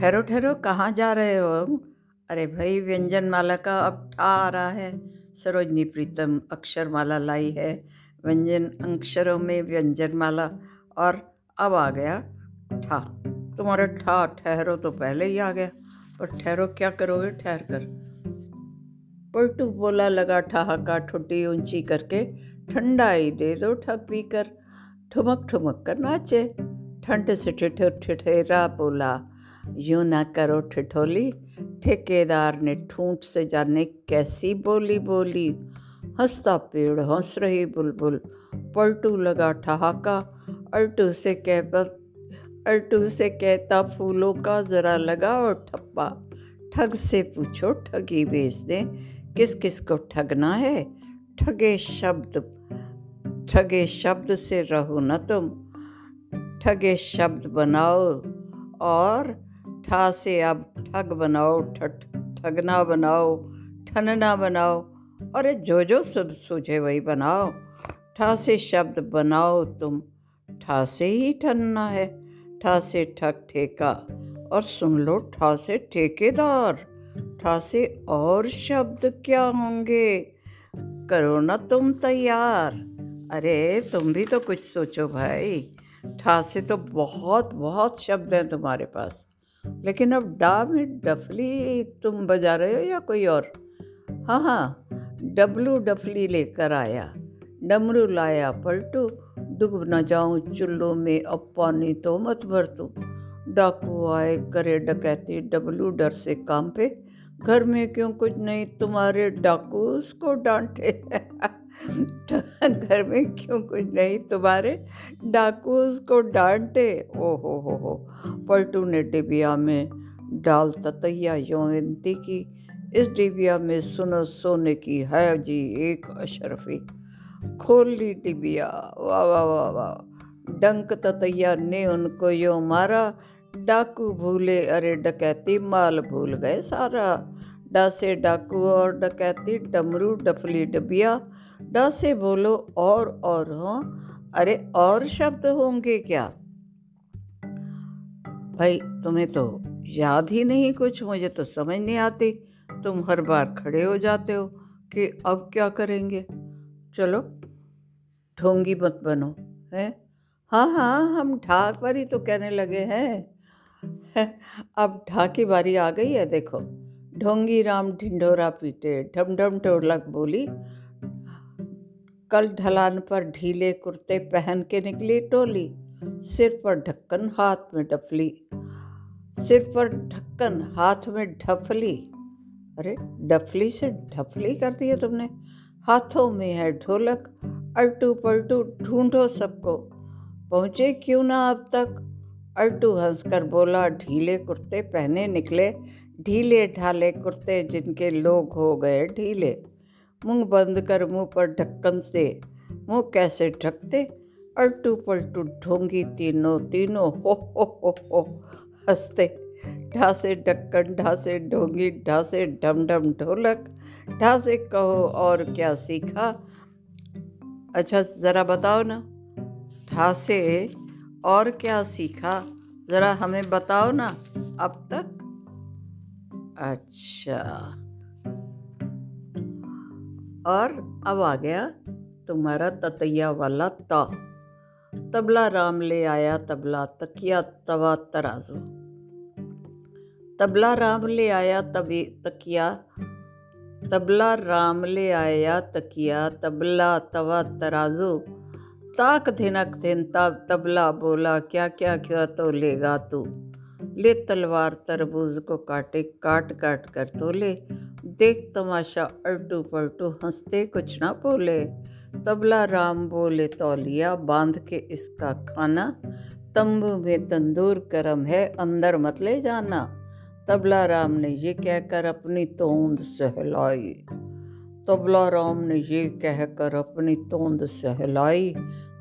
ठहरो ठहरो, कहाँ जा रहे हो अरे भाई व्यंजन माला का अब ठा आ रहा है। सरोजनी प्रीतम अक्षर माला लाई है। व्यंजन अक्षरों में व्यंजन माला और अब आ गया ठा। तुम्हारा ठा ठहरो तो पहले ही आ गया। पर ठहरो, क्या करोगे? ठहर कर। पलटू बोला लगा ठहाका ठुटी ऊँची करके, ठंडाई दे दो ठग पी कर ठुमक ठुमक कर नाचे। ठंड से ठिठुर ठिठेरा बोला यूँ ना करो ठिठोली। ठेकेदार ने ठूंठ से जाने कैसी बोली बोली। हंसता पेड़, हंस रही बुलबुल। पलटू लगा ठहाका। अल्टू से कह अल्टू से कहता, फूलों का ज़रा लगा और ठप्पा। ठग से पूछो, ठगी बेच दें। किस किस को ठगना है? ठगे शब्द ठगे शब्द से रहो न तुम। ठगे शब्द बनाओ और ठा से अब ठग बनाओ ठट ठगना बनाओ ठनना बनाओ और जो जो सब सूझे वही बनाओ ठा से शब्द बनाओ तुम ठा से ही ठनना है ठा से ठग ठेका और सुन लो ठा से ठेकेदार ठा से और शब्द क्या होंगे करो ना तुम तैयार अरे तुम भी तो कुछ सोचो भाई ठा से तो बहुत बहुत शब्द हैं तुम्हारे पास लेकिन अब डा में डफली तुम बजा रहे हो या कोई और? हाँ हाँ डब्लू डफली लेकर आया। डमरू लाया पलटू डूब न जाऊँ चुल्लों में अब पानी तो मत भर तू। डाकू आए करे डकैती, डब्लू डर से काम पे। घर में क्यों कुछ नहीं? तुम्हारे डाकू उसको डांटे। घर में क्यों कुछ नहीं? तुम्हारे डाकू उसको डांटे। ओ हो हो। हो पलटू ने डिबिया में डाल ततैया योवंती की। इस डिबिया में सुनो, सोने की है जी एक अशरफी। खोल ली डिबिया। वाह वाह वाह वाह। डंक ततैया ने उनको यो मारा। डाकू भूले, अरे डकैती माल भूल गए सारा। डासे डाकू और डकैती, डमरू, डफली डबिया। डा से बोलो और और हो। अरे और शब्द होंगे क्या? भाई, तुम्हें तो याद ही नहीं कुछ, मुझे तो समझ नहीं आती। तुम हर बार खड़े हो जाते हो कि अब क्या करेंगे? चलो, ढोंगी मत बनो, है? हाँ हाँ हम ढाक पर ही तो कहने लगे हैं। अब ढाक बारी आ गई है, देखो। ढोंगी राम ढिंढोरा पीटे, ढमढम ढम ढोलक बोली, कल ढलान पर ढीले कुर्ते पहन के निकली टोली, सिर पर ढक्कन हाथ में डफली, सिर पर ढक्कन हाथ में ढफली। अरे, डफली से ढफली कर दिया तुमने। हाथों में है ढोलक, अल्टू पलटू, ढूंढो सबको। पहुँचे क्यों ना अब तक? अल्टू हंसकर बोला, ढीले कुर्ते पहने निकले, ढीले ढाले कुर्ते जिनके लोग हो गए ढीले। मुँह बंद कर मुँह पर ढक्कन से। मुँह कैसे ढकते? अल्टू पलटू ढोंगी तीनों तीनों, हो हो हो हो, हँसते। ढासे ढक्कन, ढासे ढोंगी, ढासे ढम ढम ढोलक। ढासे कहो और क्या सीखा? अच्छा ज़रा बताओ ना, ढासे और क्या सीखा? ज़रा हमें बताओ ना, अब तक। अच्छा। और अब आ गया तुम्हारा ततैया वाला ता। तबला राम ले आया तबला तकिया तवा तराजू। तबला राम ले आया तभी तकिया, तबला राम ले आया तकिया, तबला तवा तराजू। ताक धिनक धिन तब, तबला बोला क्या क्या क्या तो लेगा तू? ले तलवार, तरबूज को काटे काट काट कर तो ले देख तमाशा अल्टू पलटू हँसते कुछ ना बोले। तबला राम बोले, तौलिया बाँध के इसका खाना। तंबू में तंदूर करम है, अंदर मत ले जाना। तबला राम ने ये कहकर अपनी तोंद सहलाई। तबला राम ने ये कहकर अपनी तोंद सहलाई,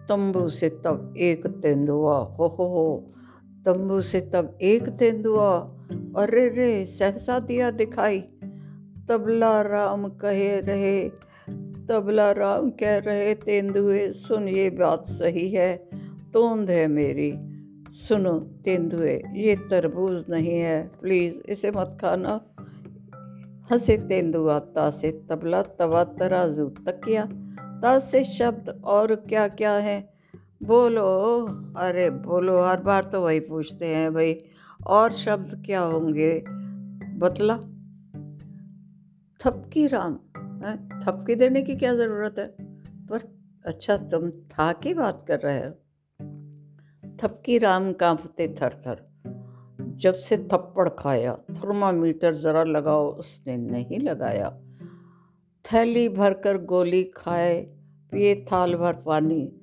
तंबू से तब एक तेंदुआ, हो हो हो। तंबू से तब एक तेंदुआ, अरे रे, सहसा दिया दिखाई। तबला राम कहे रहे, तबला राम कह रहे, तेंदुए, सुन, ये बात सही है, तोंद है मेरी। सुनो, तेंदुए, ये तरबूज नहीं है, प्लीज़ इसे मत खाना। हंसे तेंदुआ ता से तबला तवा तराजू तकिया ता से शब्द और क्या क्या है? बोलो, अरे बोलो, हर बार तो वही पूछते हैं भाई। और शब्द क्या होंगे? बतला। थपकी राम, है? थपकी देने की क्या ज़रूरत है? पर अच्छा तुम था की बात कर रहे हो। थपकी राम कांपते थर थर जब से थप्पड़ खाया, थर्मामीटर ज़रा लगाओ, उसने नहीं लगाया। थैली भर कर गोली खाए, पिए थाल भर पानी।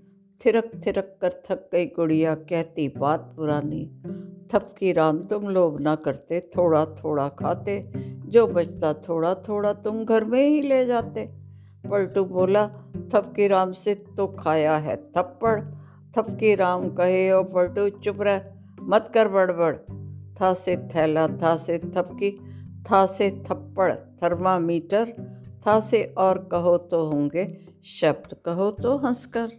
थिरक थिरक कर थक गई गुड़िया, कहती, बात पुरानी। थपकी राम, तुम लोभ ना करते, थोड़ा थोड़ा खाते। जो बचता थोड़ा थोड़ा तुम घर में ही ले जाते। पलटू बोला, थपकी राम से तो खाया है थप्पड़। थपकी राम कहे, ओ पलटू, चुप रह, मत कर बड़बड़। था से थैला, था से थपकी, था से थप्पड़, थर्मामीटर, था से और कहो तो होंगे, शब्द कहो तो हंसकर।